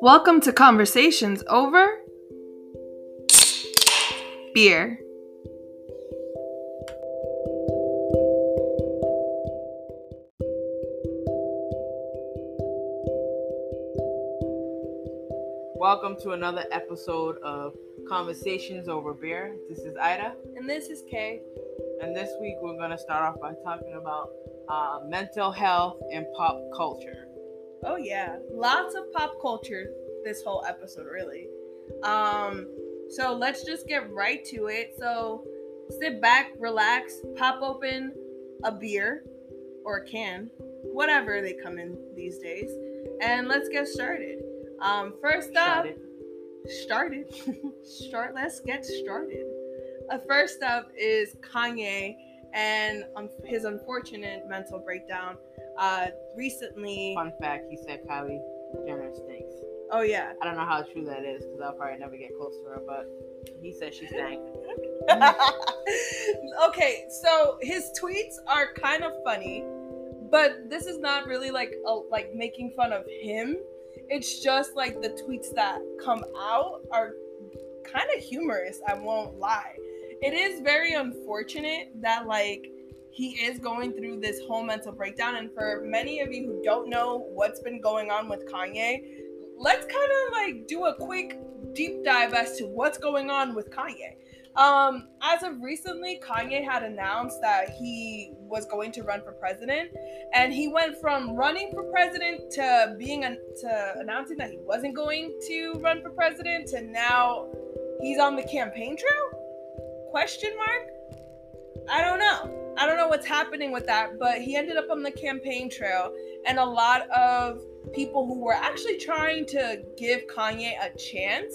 Welcome to Conversations Over Beer. Welcome to another episode of Conversations Over Beer. This is Ida, And this is Kay. and this week we're going to start off by talking about uh, mental health and pop culture. Oh yeah, lots of pop culture this whole episode really. Um so let's just get right to it. So sit back, relax, pop open a beer or a can, whatever they come in these days, and let's get started. Um first up, Started. started. Start. Let's get started. Uh, first up is Kanye and um, his unfortunate mental breakdown. Uh, recently. Fun fact: He said Kylie Jenner stinks. Oh yeah. I don't know how true that is because I'll probably never get close to her, but he said she stank. okay, so his tweets are kind of funny, but this is not really like a, like making fun of him. It's just like the tweets that come out are kind of humorous. I won't lie. It is very unfortunate that like he is going through this whole mental breakdown, and for many of you who don't know what's been going on with Kanye, let's kind of like do a quick deep dive as to what's going on with Kanye. Um, as of recently, Kanye had announced that he was going to run for president, and he went from running for president to being an, to announcing that he wasn't going to run for president to now he's on the campaign trail? Question mark? I don't know. I don't know what's happening with that, but he ended up on the campaign trail, and a lot of people who were actually trying to give Kanye a chance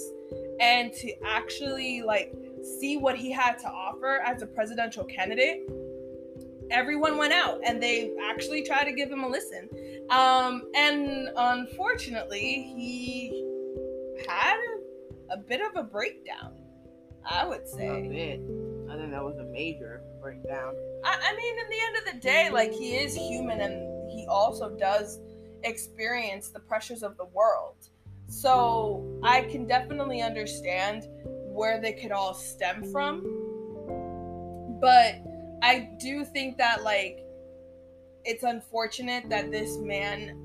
and to actually like see what he had to offer as a presidential candidate everyone went out and they actually tried to give him a listen um, and unfortunately he had a, a bit of a breakdown i would A say bit. I think that was a major breakdown. I, I mean, in the end of the day, like he is human and he also does experience the pressures of the world. So I can definitely understand where they could all stem from. But I do think that, like, it's unfortunate that this man,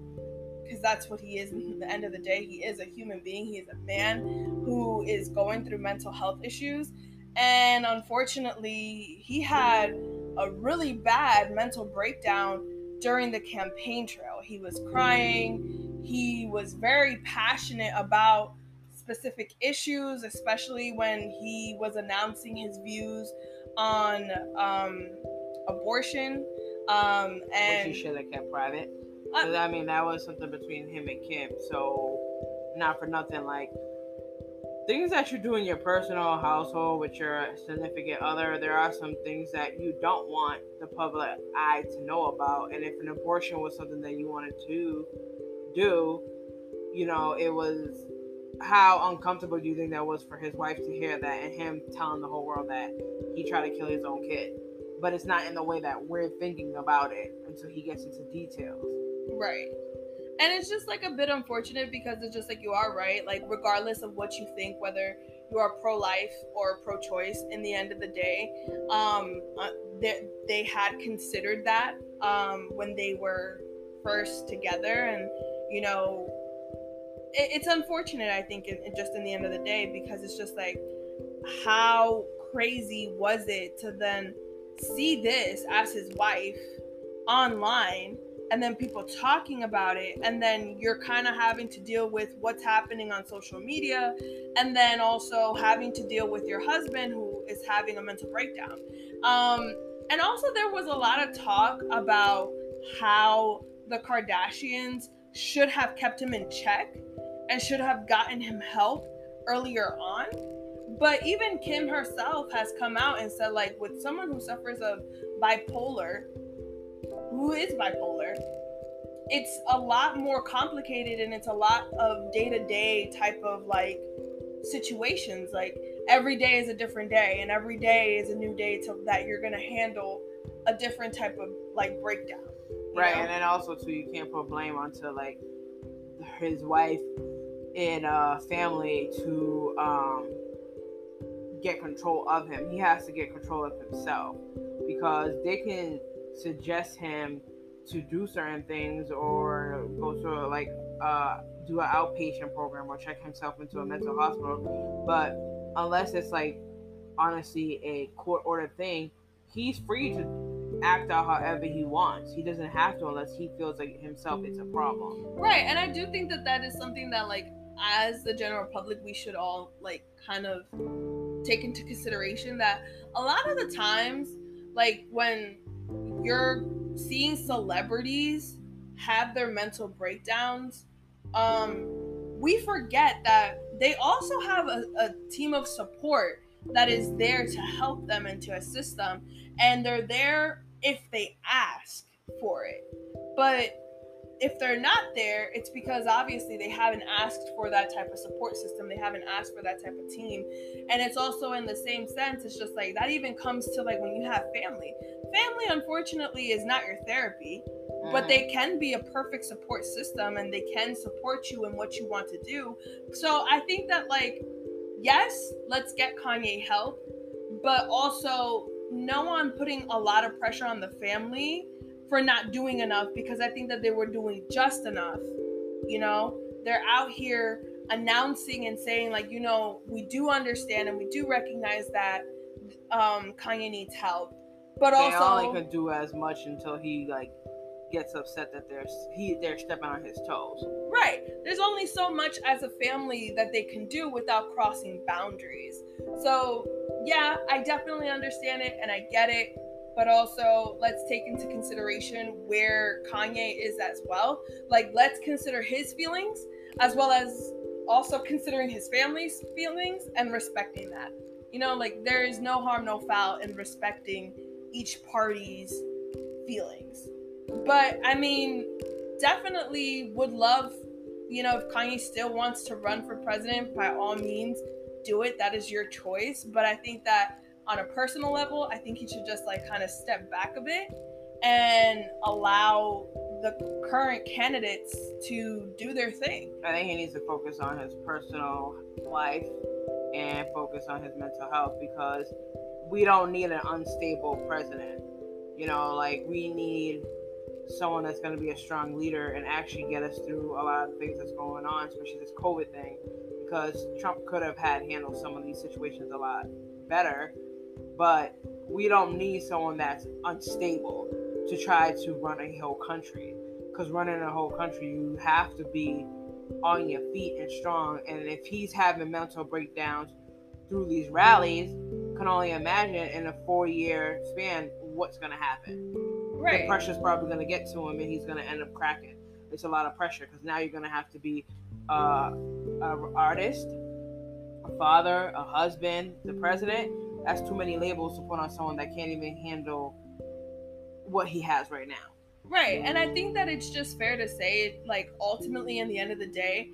because that's what he is at the end of the day, he is a human being, he is a man who is going through mental health issues. And unfortunately, he had a really bad mental breakdown during the campaign trail. He was crying. He was very passionate about specific issues, especially when he was announcing his views on um, abortion. Um, and which he should have kept private. I mean, that was something between him and Kim. So, not for nothing, like things that you do in your personal household with your significant other, there are some things that you don't want the public eye to know about. And if an abortion was something that you wanted to do, you know, it was how uncomfortable do you think that was for his wife to hear that and him telling the whole world that he tried to kill his own kid? But it's not in the way that we're thinking about it until he gets into details. Right. And it's just like a bit unfortunate because it's just like you are right. Like, regardless of what you think, whether you are pro life or pro choice, in the end of the day, um, uh, they, they had considered that um, when they were first together. And, you know, it, it's unfortunate, I think, in, in just in the end of the day, because it's just like, how crazy was it to then see this as his wife online and then people talking about it and then you're kind of having to deal with what's happening on social media and then also having to deal with your husband who is having a mental breakdown. Um, and also there was a lot of talk about how the kardashians should have kept him in check and should have gotten him help earlier on. But even kim herself has come out and said like with someone who suffers of bipolar who is bipolar it's a lot more complicated and it's a lot of day-to-day type of like situations like every day is a different day and every day is a new day to, that you're gonna handle a different type of like breakdown Right, know? and then also too, you can't put blame onto like his wife and a family to um, get control of him. He has to get control of himself because they can suggest him to do certain things or go to like uh, do an outpatient program or check himself into a mental hospital. But unless it's like honestly a court ordered thing, he's free to act out however he wants. He doesn't have to unless he feels like himself it's a problem. Right, and I do think that that is something that like as the general public we should all like kind of take into consideration that a lot of the times like when you're seeing celebrities have their mental breakdowns um we forget that they also have a, a team of support that is there to help them and to assist them and they're there if they ask for it but if they're not there, it's because obviously they haven't asked for that type of support system. They haven't asked for that type of team. And it's also in the same sense, it's just like that even comes to like when you have family. Family, unfortunately, is not your therapy, mm. but they can be a perfect support system and they can support you in what you want to do. So I think that, like, yes, let's get Kanye help, but also no one putting a lot of pressure on the family for not doing enough because I think that they were doing just enough. You know, they're out here announcing and saying like, you know, we do understand and we do recognize that um Kanye needs help, but they also only can do as much until he like gets upset that they're he they're stepping on his toes. Right. There's only so much as a family that they can do without crossing boundaries. So yeah, I definitely understand it and I get it but also let's take into consideration where Kanye is as well. Like, let's consider his feelings as well as also considering his family's feelings and respecting that. You know, like, there is no harm, no foul in respecting each party's feelings. But I mean, definitely would love, you know, if Kanye still wants to run for president, by all means, do it. That is your choice. But I think that on a personal level, I think he should just like kind of step back a bit and allow the current candidates to do their thing. I think he needs to focus on his personal life and focus on his mental health because we don't need an unstable president. You know, like we need someone that's going to be a strong leader and actually get us through a lot of things that's going on, especially this COVID thing, because Trump could have had handled some of these situations a lot better but we don't need someone that's unstable to try to run a whole country. Because running a whole country, you have to be on your feet and strong. And if he's having mental breakdowns through these rallies, can only imagine in a four year span what's going to happen. Right. The pressure's probably going to get to him and he's going to end up cracking. It's a lot of pressure because now you're going to have to be uh, an artist, a father, a husband, the president that's too many labels to put on someone that can't even handle what he has right now. Right. And I think that it's just fair to say, like, ultimately, in the end of the day,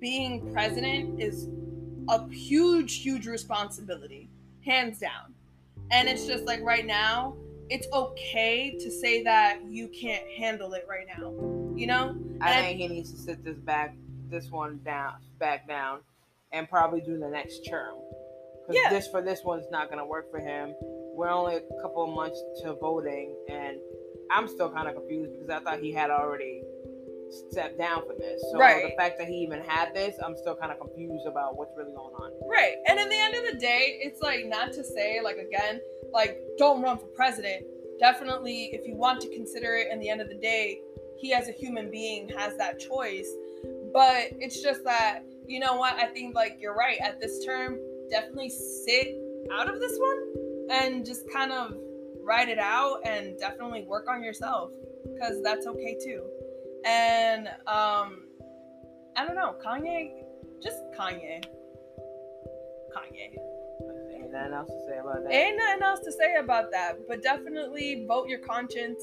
being president is a huge, huge responsibility, hands down. And it's just like right now, it's okay to say that you can't handle it right now. You know? I think he needs to sit this back, this one down, back down, and probably do the next term. Because yeah. this for this one's not gonna work for him. We're only a couple of months to voting, and I'm still kind of confused because I thought he had already stepped down from this. So right. the fact that he even had this, I'm still kind of confused about what's really going on. Right. And at the end of the day, it's like not to say like again, like don't run for president. Definitely, if you want to consider it, in the end of the day, he as a human being has that choice. But it's just that you know what? I think like you're right. At this term, definitely sit out of this one and just kind of write it out and definitely work on yourself because that's okay too. And um, I don't know, Kanye, just Kanye, Kanye. Ain't nothing else to say about that. Ain't nothing else to say about that, but definitely vote your conscience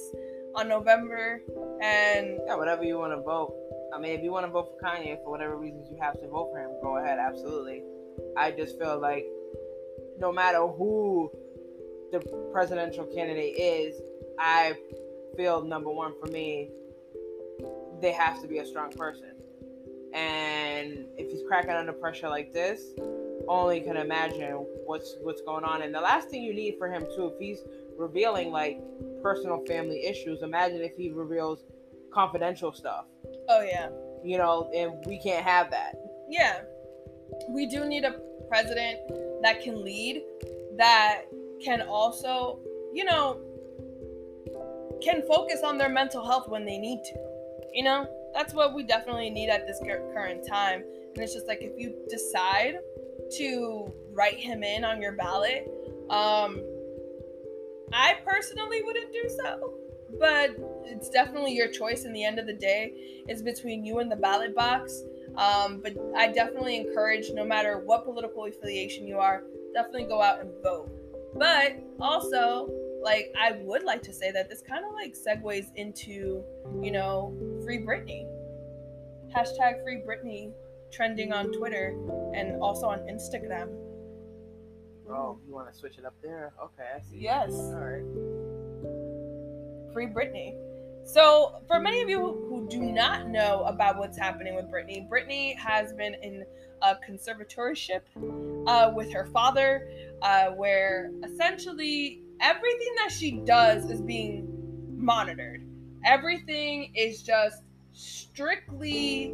on November and yeah, whatever you want to vote. I mean, if you want to vote for Kanye for whatever reasons you have to vote for him, go ahead, absolutely. I just feel like no matter who the presidential candidate is, I feel number one for me, they have to be a strong person. and if he's cracking under pressure like this, only can imagine what's what's going on. And the last thing you need for him too, if he's revealing like personal family issues, imagine if he reveals confidential stuff. Oh yeah. You know, and we can't have that. Yeah. We do need a president that can lead, that can also, you know, can focus on their mental health when they need to. You know, that's what we definitely need at this current time. And it's just like if you decide to write him in on your ballot, um, I personally wouldn't do so. But it's definitely your choice in the end of the day. It's between you and the ballot box. Um, but I definitely encourage, no matter what political affiliation you are, definitely go out and vote. But also, like, I would like to say that this kind of like segues into, you know, Free Britney. Hashtag Free Britney trending on Twitter and also on Instagram. Oh, you want to switch it up there? Okay, I see. Yes. All right. Free Britney. So, for many of you who do not know about what's happening with Britney, Britney has been in a conservatorship uh, with her father, uh, where essentially everything that she does is being monitored. Everything is just strictly,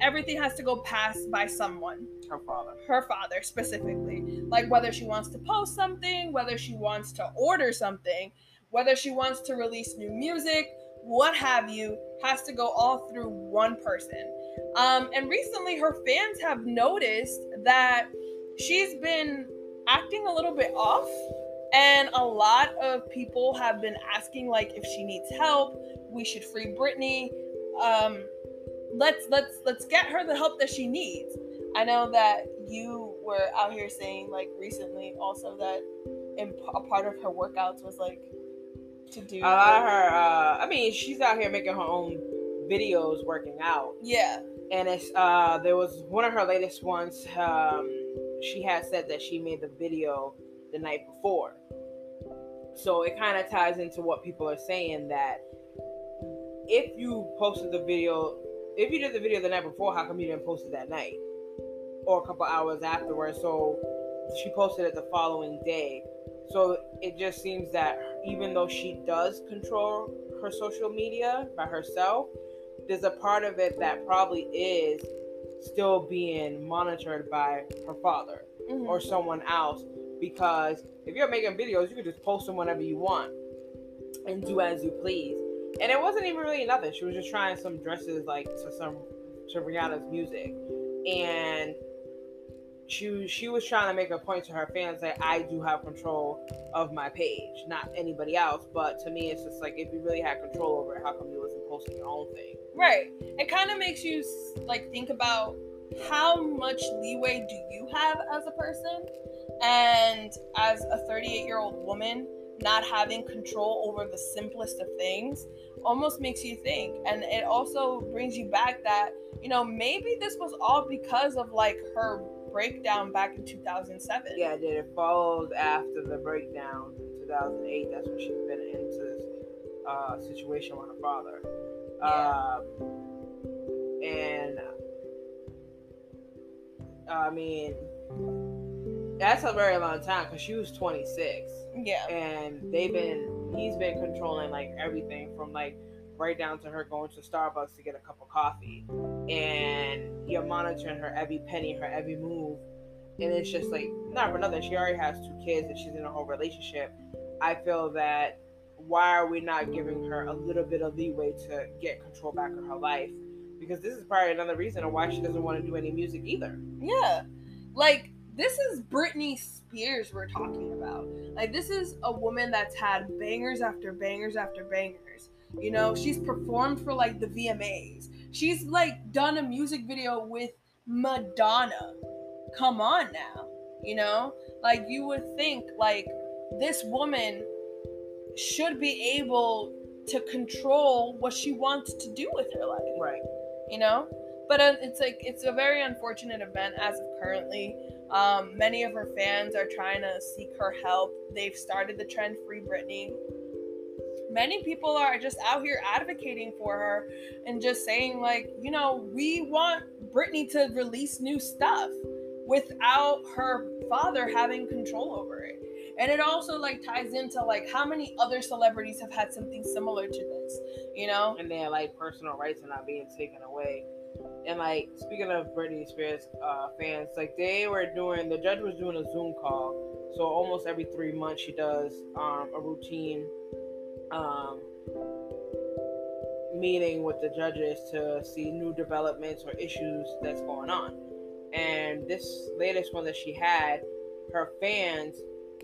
everything has to go past by someone. Her father. Her father, specifically. Like whether she wants to post something, whether she wants to order something whether she wants to release new music, what have you, has to go all through one person. Um, and recently, her fans have noticed that she's been acting a little bit off, and a lot of people have been asking like if she needs help. We should free Britney. Um, let's let's let's get her the help that she needs. I know that you were out here saying like recently also that in, a part of her workouts was like to do. A lot of her, uh, I mean, she's out here making her own videos working out. Yeah. And it's uh, there was one of her latest ones. Um, she had said that she made the video the night before. So it kind of ties into what people are saying that if you posted the video, if you did the video the night before, how come you didn't post it that night or a couple hours afterwards? So she posted it the following day. So it just seems that even though she does control her social media by herself, there's a part of it that probably is still being monitored by her father mm-hmm. or someone else. Because if you're making videos, you can just post them whenever you want and do as you please. And it wasn't even really nothing. She was just trying some dresses like to some to Rihanna's music. And she she was trying to make a point to her fans that I do have control of my page, not anybody else. But to me, it's just like if you really had control over it, how come you wasn't posting your own thing? Right. It kind of makes you like think about how much leeway do you have as a person, and as a 38 year old woman, not having control over the simplest of things almost makes you think and it also brings you back that you know maybe this was all because of like her breakdown back in 2007. Yeah, did. It followed after the breakdown in 2008. That's when she's been into this uh, situation with her father. Yeah. Um, and I mean, that's a very long time because she was 26. Yeah. And they've been, he's been controlling like everything from like right down to her going to Starbucks to get a cup of coffee. And you're monitoring her every penny, her every move. And it's just like, not for nothing, she already has two kids and she's in a whole relationship. I feel that why are we not giving her a little bit of leeway to get control back of her life? Because this is probably another reason of why she doesn't want to do any music either. Yeah. Like, this is Britney Spears we're talking about. Like, this is a woman that's had bangers after bangers after bangers. You know, she's performed for like the VMAs. She's like done a music video with Madonna. Come on now. You know? Like you would think like this woman should be able to control what she wants to do with her life. Right. You know? But uh, it's like it's a very unfortunate event as of currently. Um, many of her fans are trying to seek her help. They've started the trend Free Britney many people are just out here advocating for her and just saying like, you know, we want Britney to release new stuff without her father having control over it. And it also like ties into like how many other celebrities have had something similar to this, you know? And their like personal rights are not being taken away. And like speaking of Britney Spears uh, fans, like they were doing the judge was doing a Zoom call. So almost every three months she does um, a routine um, meeting with the judges to see new developments or issues that's going on. And this latest one that she had, her fans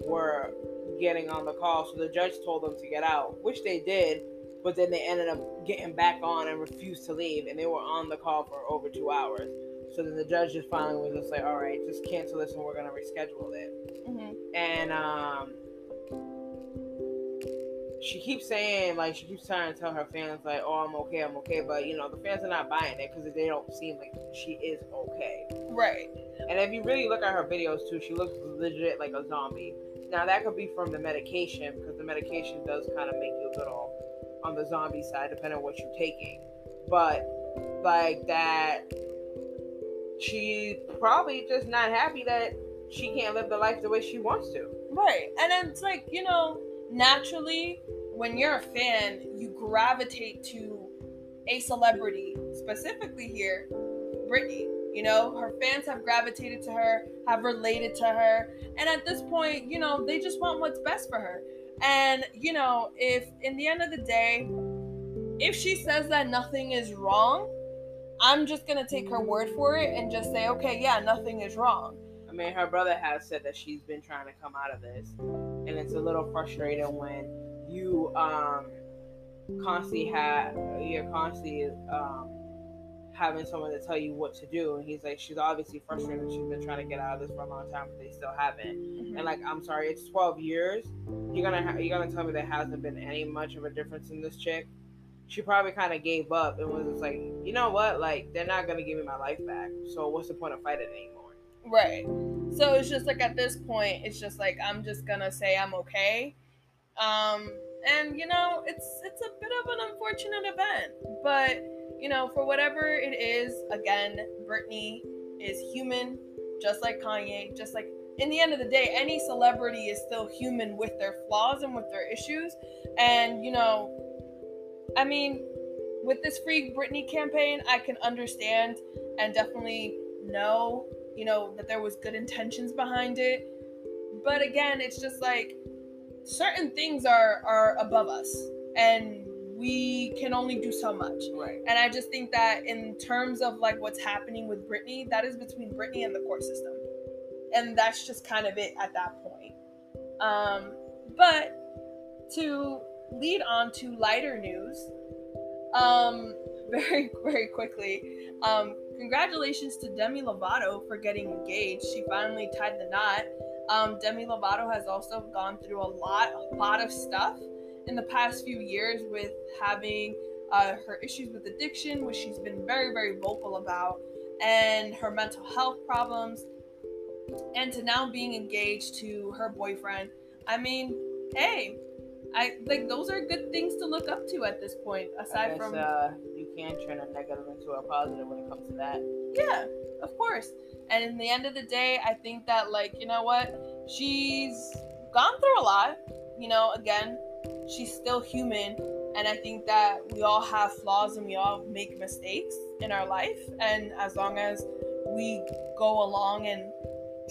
were getting on the call, so the judge told them to get out, which they did, but then they ended up getting back on and refused to leave, and they were on the call for over two hours. So then the judge just finally was just like, "All right, just cancel this, and we're gonna reschedule it." Mm-hmm. And um, she keeps saying like she keeps trying to tell her fans like, "Oh, I'm okay, I'm okay," but you know the fans are not buying it because they don't seem like she is okay. Right. And if you really look at her videos too, she looks legit like a zombie. Now that could be from the medication because the medication does kind of make you a little on the zombie side, depending on what you're taking. But like that, she's probably just not happy that she can't live the life the way she wants to. Right, and it's like you know, naturally, when you're a fan, you gravitate to a celebrity, specifically here, Britney. You know, her fans have gravitated to her, have related to her, and at this point, you know, they just want what's best for her. And, you know, if in the end of the day, if she says that nothing is wrong, I'm just going to take her word for it and just say, okay, yeah, nothing is wrong. I mean, her brother has said that she's been trying to come out of this. And it's a little frustrating when you um constantly have, you're constantly um, having someone to tell you what to do. And he's like, she's obviously frustrated. She's been trying to get out of this for a long time, but they still haven't. Mm-hmm. And like, I'm sorry, it's 12 years. You're gonna ha- you're gonna tell me there hasn't been any much of a difference in this chick. She probably kind of gave up and was just like, you know what? Like, they're not gonna give me my life back. So what's the point of fighting anymore? Right. So it's just like at this point, it's just like I'm just gonna say I'm okay. Um, and you know, it's it's a bit of an unfortunate event, but you know, for whatever it is, again, Britney is human, just like Kanye, just like in the end of the day, any celebrity is still human with their flaws and with their issues. And, you know, I mean, with this Free Britney campaign, I can understand and definitely know, you know, that there was good intentions behind it. But again, it's just like certain things are are above us. And we can only do so much. Right. And I just think that in terms of like what's happening with Britney, that is between Britney and the court system. And that's just kind of it at that point. Um, but to lead on to lighter news, um, very, very quickly, um, congratulations to Demi Lovato for getting engaged. She finally tied the knot. Um, Demi Lovato has also gone through a lot, a lot of stuff in the past few years with having uh, her issues with addiction, which she's been very, very vocal about, and her mental health problems, and to now being engaged to her boyfriend. I mean, hey, I like those are good things to look up to at this point. Aside guess, from, uh, you can turn a negative into a positive when it comes to that. Yeah, of course. And in the end of the day, I think that like you know what, she's gone through a lot. You know, again, she's still human and i think that we all have flaws and we all make mistakes in our life. And as long as we go along and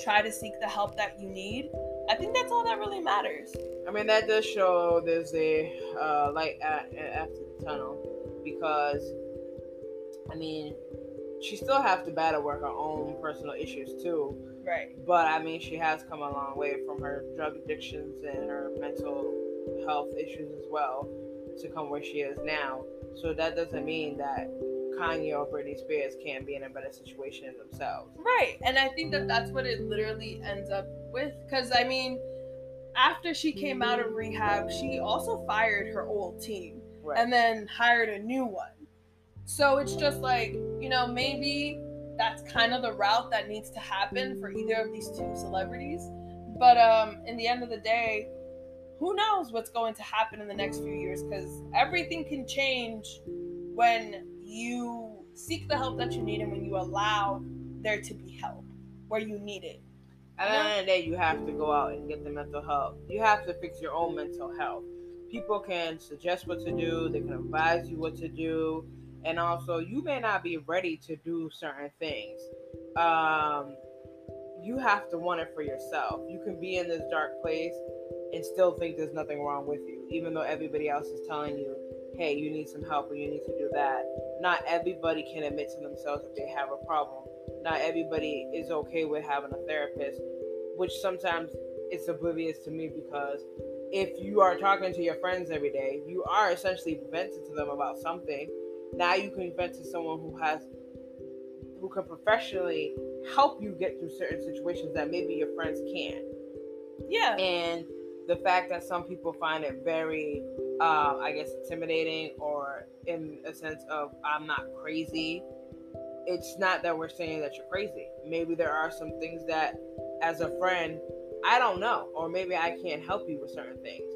try to seek the help that you need i think that's all that really matters. I mean that does show there's a uh, light at, after the tunnel because i mean she still has to battle with her own personal issues too. Right. But i mean she has come a long way from her drug addictions and her mental health issues as well to come where she is now. So that doesn't mean that Kanye or Britney Spears can't be in a better situation themselves. Right. And I think that that's what it literally ends up with. Because, I mean, after she came out of rehab, she also fired her old team right. and then hired a new one. So it's just like, you know, maybe that's kind of the route that needs to happen for either of these two celebrities. But um, in the end of the day, who knows what's going to happen in the next few years because everything can change when you seek the help that you need and when you allow there to be help where you need it. At the end of the day, you have to go out and get the mental health. You have to fix your own mental health. People can suggest what to do, they can advise you what to do, and also you may not be ready to do certain things. Um, you have to want it for yourself. You can be in this dark place and still think there's nothing wrong with you, even though everybody else is telling you, hey, you need some help or you need to do that. Not everybody can admit to themselves that they have a problem. Not everybody is okay with having a therapist, which sometimes it's oblivious to me because if you are talking to your friends every day, you are essentially venting to them about something. Now you can vent to someone who has who can professionally help you get through certain situations that maybe your friends can't. Yeah. And the fact that some people find it very, uh, I guess, intimidating or in a sense of I'm not crazy. It's not that we're saying that you're crazy. Maybe there are some things that, as a friend, I don't know, or maybe I can't help you with certain things.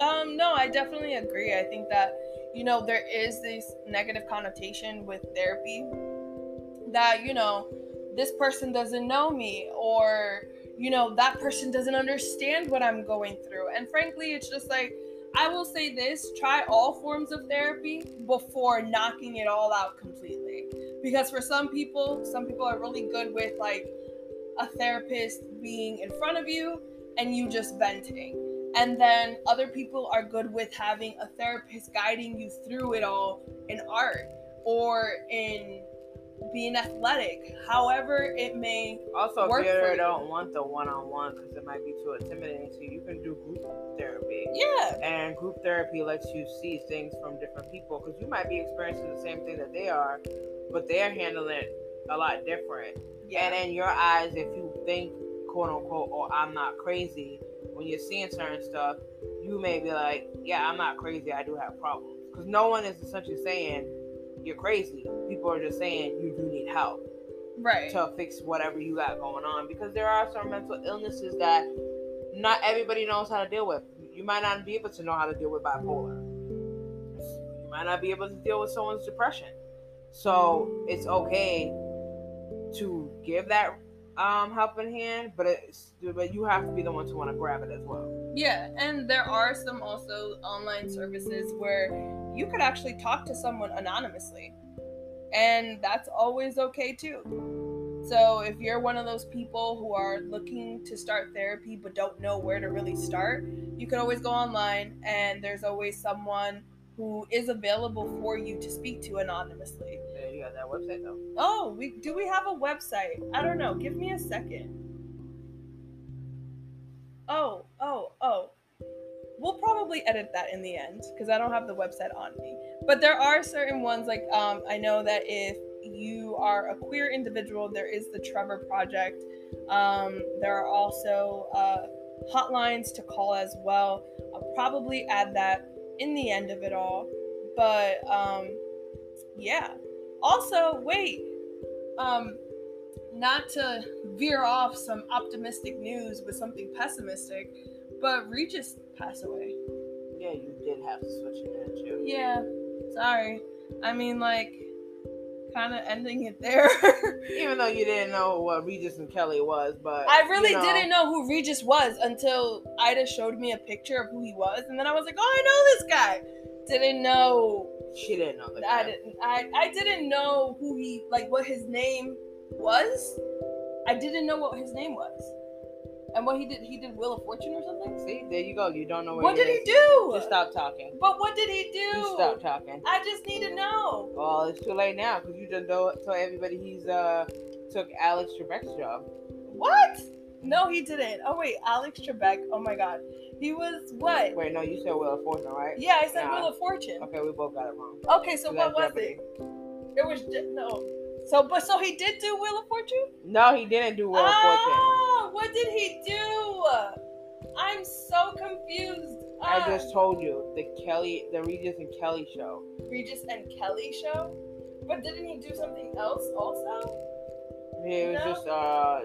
Um, no, I definitely agree. I think that you know there is this negative connotation with therapy that you know this person doesn't know me or you know that person doesn't understand what i'm going through. And frankly it's just like i will say this try all forms of therapy before knocking it all out completely. Because for some people some people are really good with like a therapist being in front of you and you just venting. And then other people are good with having a therapist guiding you through it all in art or in being athletic, however it may. Also, work if you you. don't want the one-on-one because it might be too intimidating to you, you can do group therapy. Yeah, And group therapy lets you see things from different people because you might be experiencing the same thing that they are, but they're handling it a lot different. yeah, And in your eyes, if you think, quote unquote, or I'm not crazy, when you're seeing certain stuff, you may be like, yeah, I'm not crazy. I do have problems. Because no one is essentially saying you're crazy. People are just saying you do need help right. to fix whatever you got going on. Because there are some mental illnesses that not everybody knows how to deal with. You might not be able to know how to deal with bipolar. You might not be able to deal with someone's depression. So it's okay to give that um, helping hand, but it's but you have to be the one to want to grab it as well. Yeah, and there are some also online services where you could actually talk to someone anonymously. And that's always okay too. So if you're one of those people who are looking to start therapy but don't know where to really start, you can always go online and there's always someone who is available for you to speak to anonymously. That website though. Oh, we do we have a website? I don't know. Give me a second. Oh, oh, oh. We'll probably edit that in the end because I don't have the website on me. But there are certain ones like um, I know that if you are a queer individual, there is the Trevor Project. Um, there are also uh, hotlines to call as well. I'll probably add that in the end of it all. But um, yeah. Also, wait. Um, not to veer off some optimistic news with something pessimistic, but Regis passed away. Yeah, you did have to switch it, didn't you? Yeah, sorry. I mean, like, kind of ending it there. Even though you didn't know what Regis and Kelly was, but I really you know, didn't know who Regis was until Ida showed me a picture of who he was, and then I was like, "Oh, I know this guy." Didn't know. She didn't know I didn't. I I didn't know who he like what his name was. I didn't know what his name was, and what he did. He did Wheel of Fortune or something. See, there you go. You don't know where What he did he do? Just stop talking. But what did he do? Just stop talking. I just need to know. Well, it's too late now because you just told everybody he's uh took Alex Trebek's job. What? No, he didn't. Oh wait, Alex Trebek. Oh my God, he was what? Wait, no, you said Wheel of Fortune, right? Yeah, I said Nah. Wheel of Fortune. Okay, we both got it wrong. Okay, so what was that's it? It was no. So, but so he did do Wheel of Fortune. No, he didn't do Wheel of Fortune. Oh, what did he do? I'm so confused. I Ah, just told you the Kelly, the Regis and Kelly show. Regis and Kelly show. But didn't he do something else also? It was No. just uh,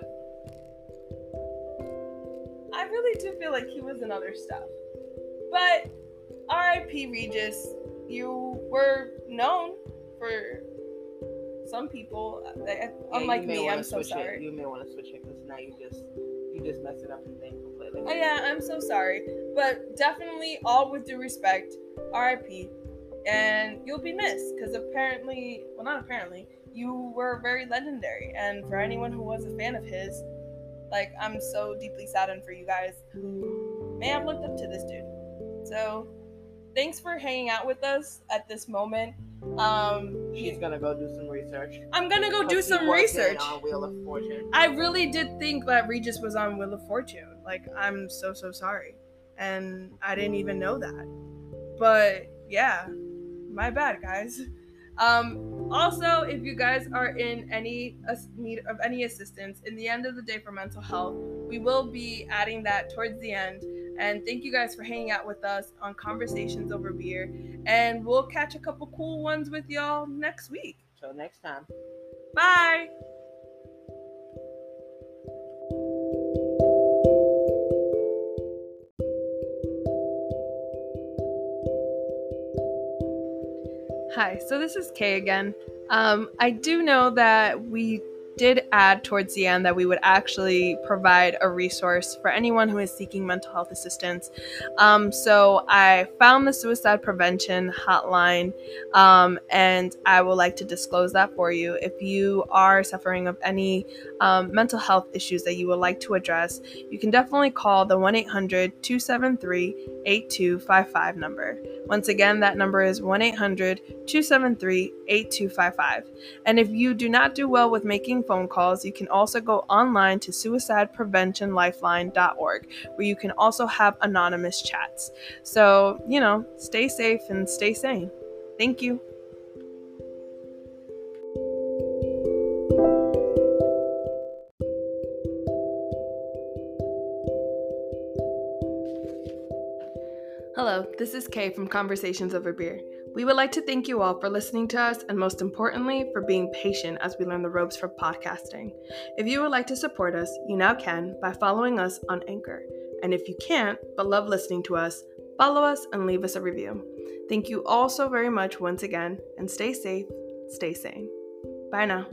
I really do feel like he was in other stuff. But R.I.P. Regis, you were known for some people. unlike me, I'm so switch it. sorry. You may want to switch it because now you just you just messed it up and thing completely. Oh, yeah, I'm so sorry. But definitely, all with due respect, RIP. And you'll be missed because apparently, well, not apparently, you were very legendary. And for anyone who was a fan of his, like, I'm so deeply saddened for you guys may have looked up to this dude. So, thanks for hanging out with us at this moment. Um, She's gonna go do some research. I'm gonna go do some research. on Wheel of Fortune. I really did think that Regis was on Wheel of Fortune. Like, I'm so, so sorry. And I didn't even know that. But yeah, my bad, guys. Um, also, if you guys are in any need of any assistance in the end of the day for mental health, we will be adding that towards the end. And thank you guys for hanging out with us on Conversations Over Beer. And we'll catch a couple cool ones with y'all next week. Till next time. Bye. Hi, so this is Kay again. Um, I do know that we did add towards the end that we would actually provide a resource for anyone who is seeking mental health assistance. Um, so I found the suicide prevention hotline, um, and I would like to disclose that for you. If you are suffering of any um, mental health issues that you would like to address, you can definitely call the 1 800 273 8255 number. Once again, that number is 1 800 273 8255. And if you do not do well with making phone calls, you can also go online to suicidepreventionlifeline.org, where you can also have anonymous chats. So, you know, stay safe and stay sane. Thank you. Hello, this is Kay from Conversations Over Beer. We would like to thank you all for listening to us and most importantly, for being patient as we learn the ropes for podcasting. If you would like to support us, you now can by following us on Anchor. And if you can't, but love listening to us, follow us and leave us a review. Thank you all so very much once again, and stay safe, stay sane. Bye now.